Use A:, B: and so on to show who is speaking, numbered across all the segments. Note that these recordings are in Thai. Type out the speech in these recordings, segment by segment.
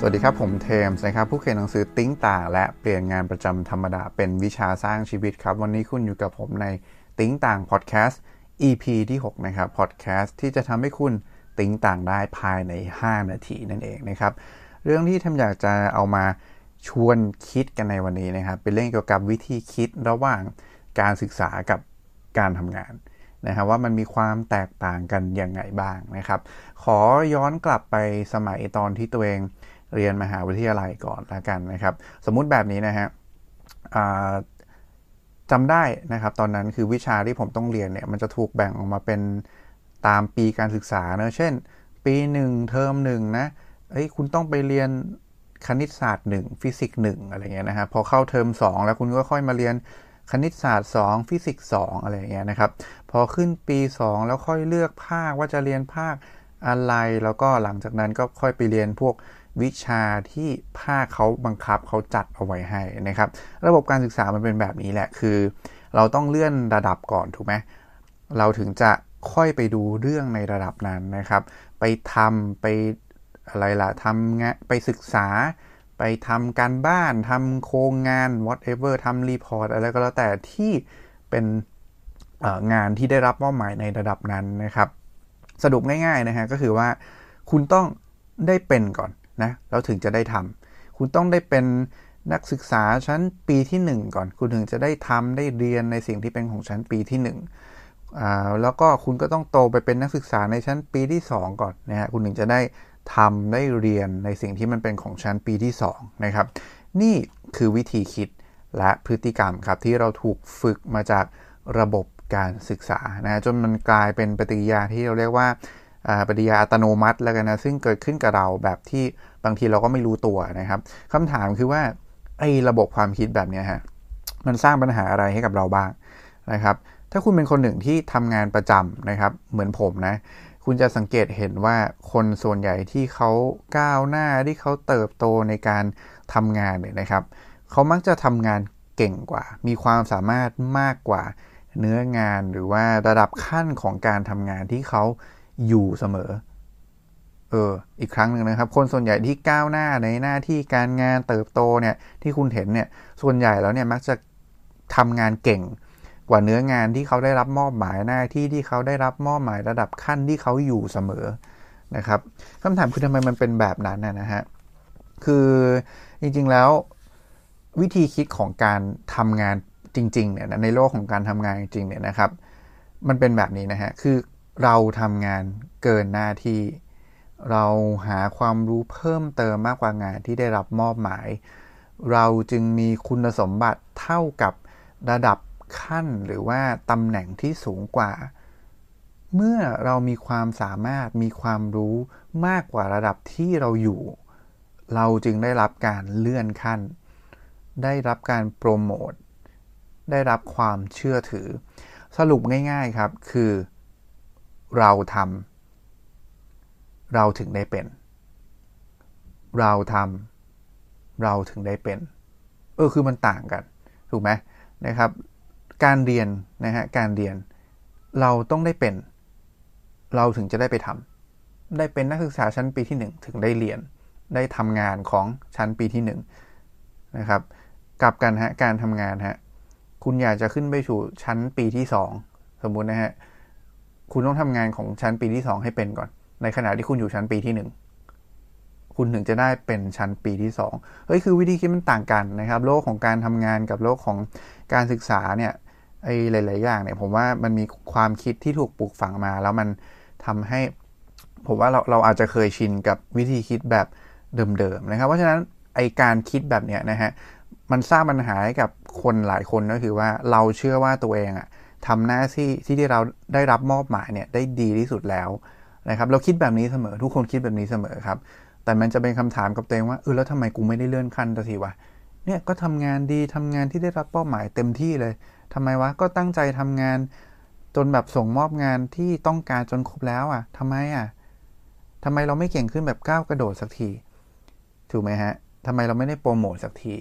A: สวัสดีครับ ผมเทมส์นะครับ ผู้เขียนหนังสือ Think ต่าง และเปลี่ยนงานประจำธรรมดาเป็นวิชาสร้างชีวิตครับ วันนี้คุณอยู่กับผมใน Think ต่างพอดแคสต์ EP ที่ 6 นะครับพอดแคสต์ที่จะทำให้คุณ Think ต่างได้ภายใน 5 นาทีนั่นเองนะครับ เรื่องที่ทำอยากจะเอามาชวนคิดกันในวันนี้นะครับ เป็นเรื่องเกี่ยวกับวิธีคิดระหว่างการศึกษากับการทำงานนะครับว่ามันมีความแตกต่างกันยังไงบ้างนะครับ ขอย้อนกลับไปสมัยตอนที่ตัวเอง เรียนมหาวิทยาลัยก่อนละกันนะครับ สมมุติแบบนี้นะฮะจำได้นะครับ ตอนนั้นคือวิชาที่ผมต้องเรียนเนี่ย มันจะถูกแบ่งออกมาเป็นตามปีการศึกษานะเช่น ปีหนึ่งเทอมหนึ่งนะเอ้ยคุณต้องไปเรียนคณิตศาสตร์ 1 ฟิสิกส์1อะไรเงี้ยนะครับพอเข้าเทอม2 แล้วคุณก็ค่อยมาเรียนคณิตศาสตร์ 2 ฟิสิกส์2อะไรเงี้ยนะครับ พอขึ้นปี 2 แล้วค่อยเลือกภาคว่าจะเรียนภาคอะไร แล้วก็หลังจากนั้นก็ค่อยไปเรียนพวก วิชาที่ภาคเขาบังคับเขาจัดเอาไว้ให้นะครับ ระบบการศึกษามันเป็นแบบนี้แหละคือ เราต้องเลื่อนระดับก่อนถูกไหมเราถึงจะค่อยไปดูเรื่องในระดับนั้นนะครับ ไปทำไปอะไรล่ะทำงานไปศึกษา ไปทำการบ้านทำโครงงาน whatever ทำรีพอร์ตอะไรก็แล้วแต่ที่เป็นงานที่ได้รับมอบหมายในระดับนั้นนะครับ สรุปง่ายๆนะฮะก็คือว่าคุณต้องได้เป็นก่อน นะแล้วถึงจะได้ทำคุณต้องได้เป็นนักศึกษาชั้นปีที่ 1 ก่อน คุณถึงจะได้ทำได้เรียนในสิ่งที่เป็นของชั้นปีที่1อ่าแล้วก็คุณก็ต้องโตไปเป็นนักศึกษาในชั้นปีที่ 2 ก่อนนะฮะคุณถึงจะได้ทำได้เรียนในสิ่งที่มันเป็นของชั้นปีที่2นะครับนี่คือวิธีคิดและพฤติกรรมครับที่เราถูกฝึกมาจากระบบการศึกษานะจนมันกลายเป็นปฏิกิริยาที่เราเรียกว่า ปฏิกิริยาอัตโนมัติแล้วกันนะซึ่งเกิดขึ้นกับเราแบบที่บางทีเราก็ไม่รู้ตัวนะครับคำถามคือว่าไอ้ระบบความคิดแบบนี้ฮะมันสร้างปัญหาอะไรให้กับเราบ้างนะครับ ถ้าคุณเป็นคนหนึ่งที่ทำงานประจำนะครับ เหมือนผมนะ คุณจะสังเกตเห็นว่าคนส่วนใหญ่ที่เขาก้าวหน้าที่เขาเติบโตในการทำงานเนี่ยนะครับ เขามักจะทำงานเก่งกว่า มีความสามารถมากกว่าเนื้องานหรือว่าระดับขั้นของการทำงานที่เขา อยู่เสมอ เออ อีกครั้งหนึ่งนะครับ คนส่วนใหญ่ที่ก้าวหน้าในหน้าที่การงานเติบโตเนี่ย ที่คุณเห็นเนี่ย ส่วนใหญ่แล้วเนี่ยมักจะทำงานเก่งกว่าเนื้องานที่เขาได้รับมอบหมายหน้าที่ที่เขาได้รับมอบหมายระดับขั้นที่เขาอยู่เสมอนะครับคำถามคือทำไมมันเป็นแบบนั้นนะฮะคือจริงๆแล้ววิธีคิดของการทำงานจริงๆเนี่ยในโลกของการทำงานจริงๆเนี่ยนะครับ มันเป็นแบบนี้นะฮะคือ เราทำงานเกินหน้าที่ เราหาความรู้เพิ่มเติมมากกว่างานที่ได้รับมอบหมาย เราจึงมีคุณสมบัติเท่ากับระดับขั้นหรือว่าตำแหน่งที่สูงกว่า เมื่อเรามีความสามารถมีความรู้มากกว่าระดับที่เราอยู่ เราจึงได้รับการเลื่อนขั้น ได้รับการโปรโมทได้รับความเชื่อถือ สรุปง่าย ๆครับคือ เราทำเราถึงได้เป็น เราทำเราถึงได้เป็น เออคือมันต่างกัน ถูกไหมนะครับ การเรียนนะฮะการเรียนเราต้องได้เป็น เราถึงจะได้ไปทำได้เป็นนักศึกษาชั้นปีที่ 1 ถึงได้เรียน ได้ทำงานของชั้นปีที่1นะครับกลับกันฮะการทำงานฮะคุณอยากจะขึ้นไปสู่ชั้นปีที่ 2 สมมุตินะฮะ คุณต้องทำงานของชั้นปีที่2ให้เป็นก่อน ในขณะที่คุณอยู่ชั้นปีที่1คุณถึงจะได้เป็นชั้นปีที่2เฮ้ยคือวิธีคิดมันต่างกันนะครับ โลกของการทำงานกับโลกของการศึกษาเนี่ยไอ้หลาย ๆ อย่างเนี่ย ผมว่ามันมีความคิดที่ถูกปลูกฝังมา แล้วมันทำให้ ผมว่าเราเราอาจจะเคยชินกับวิธีคิดแบบเดิม ๆ นะครับ เพราะฉะนั้นไอการคิดแบบเนี้ยนะฮะมันสร้างปัญหาให้กับคนหลายคนก็คือว่าเราเชื่อว่าตัวเองอะ ทำหน้าที่ที่ที่เราได้รับมอบหมายเนี่ยได้ดีที่สุดแล้วนะครับเราคิดแบบนี้เสมอ ทุกคนคิดแบบนี้เสมอครับ แต่มันจะเป็นคำถามกับตัวเองว่าเออแล้วทำไมกูไม่ได้เลื่อนขั้นสักทีวะเนี่ยก็ทำงานดีทำงานที่ได้รับเป้าหมายเต็มที่เลยทำไมวะก็ตั้งใจทำงาน จนแบบส่งมอบงานที่ต้องการจนครบแล้วอะทำไมอะทำไมเราไม่เก่งขึ้นแบบก้าวกระโดดสักที ถูกไหมฮะทำไมเราไม่ได้โปรโมทสักที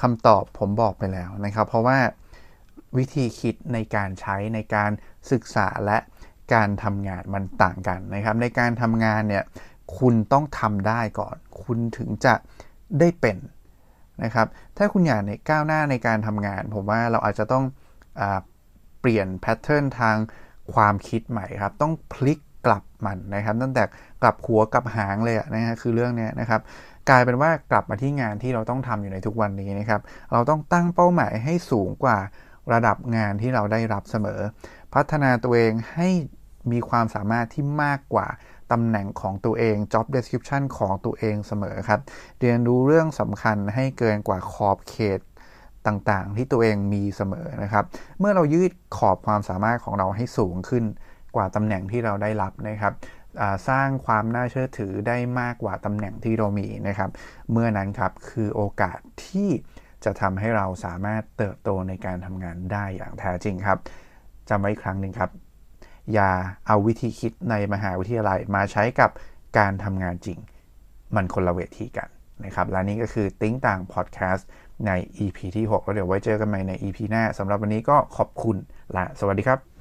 A: คำตอบผมบอกไปแล้วนะครับ เพราะว่า วิธีคิดในการใช้ในการศึกษาและการทำงานมันต่างกันนะครับ ในการทำงานเนี่ยคุณต้องทำได้ก่อน คุณถึงจะได้เป็นนะครับ ถ้าคุณอยากในก้าวหน้าในการทำงาน ผมว่าเราอาจจะต้องอเปลี่ยนแพทเทิร์นทางความคิดใหม่ครับ ต้องพลิกกลับมันนะครับ ตั้งแต่กลับหัวกลับหางเลยนะฮะคือเรื่องนี้นะครับ กลายเป็นว่ากลับมาที่งานที่เราต้องทำอยู่ในทุกวันนี้นะครับ เราต้องตั้งเป้าหมายให้สูงกว่า ระดับงานที่เราได้รับเสมอ พัฒนาตัวเองให้มีความสามารถที่มากกว่าตำแหน่งของตัวเอง job description ของตัวเองเสมอครับ เรียนรู้เรื่องสำคัญให้เกินกว่าขอบเขตต่างๆ ที่ตัวเองมีเสมอนะครับ เมื่อเรายืดขอบความสามารถของเราให้สูงขึ้นกว่าตำแหน่งที่เราได้รับนะครับสร้างความน่าเชื่อถือได้มากกว่าตำแหน่งที่เรามีนะครับ เมื่อนั้นครับคือโอกาสที่ จะทำให้เราสามารถเติบโตในการทำงานได้อย่างแท้จริงครับจำไว้ครั้งหนึ่งครับ อย่าเอาวิธีคิดในมหาวิทยาลัยมาใช้กับการทำงานจริง มันคนละเวทีกันนะครับ และนี่ก็คือติ้งต่างพอดแคสต์ใน EP ที่ 6 แล้วเดี๋ยวไว้เจอกันใหม่ใน EP หน้าสำหรับวันนี้ก็ขอบคุณและสวัสดีครับ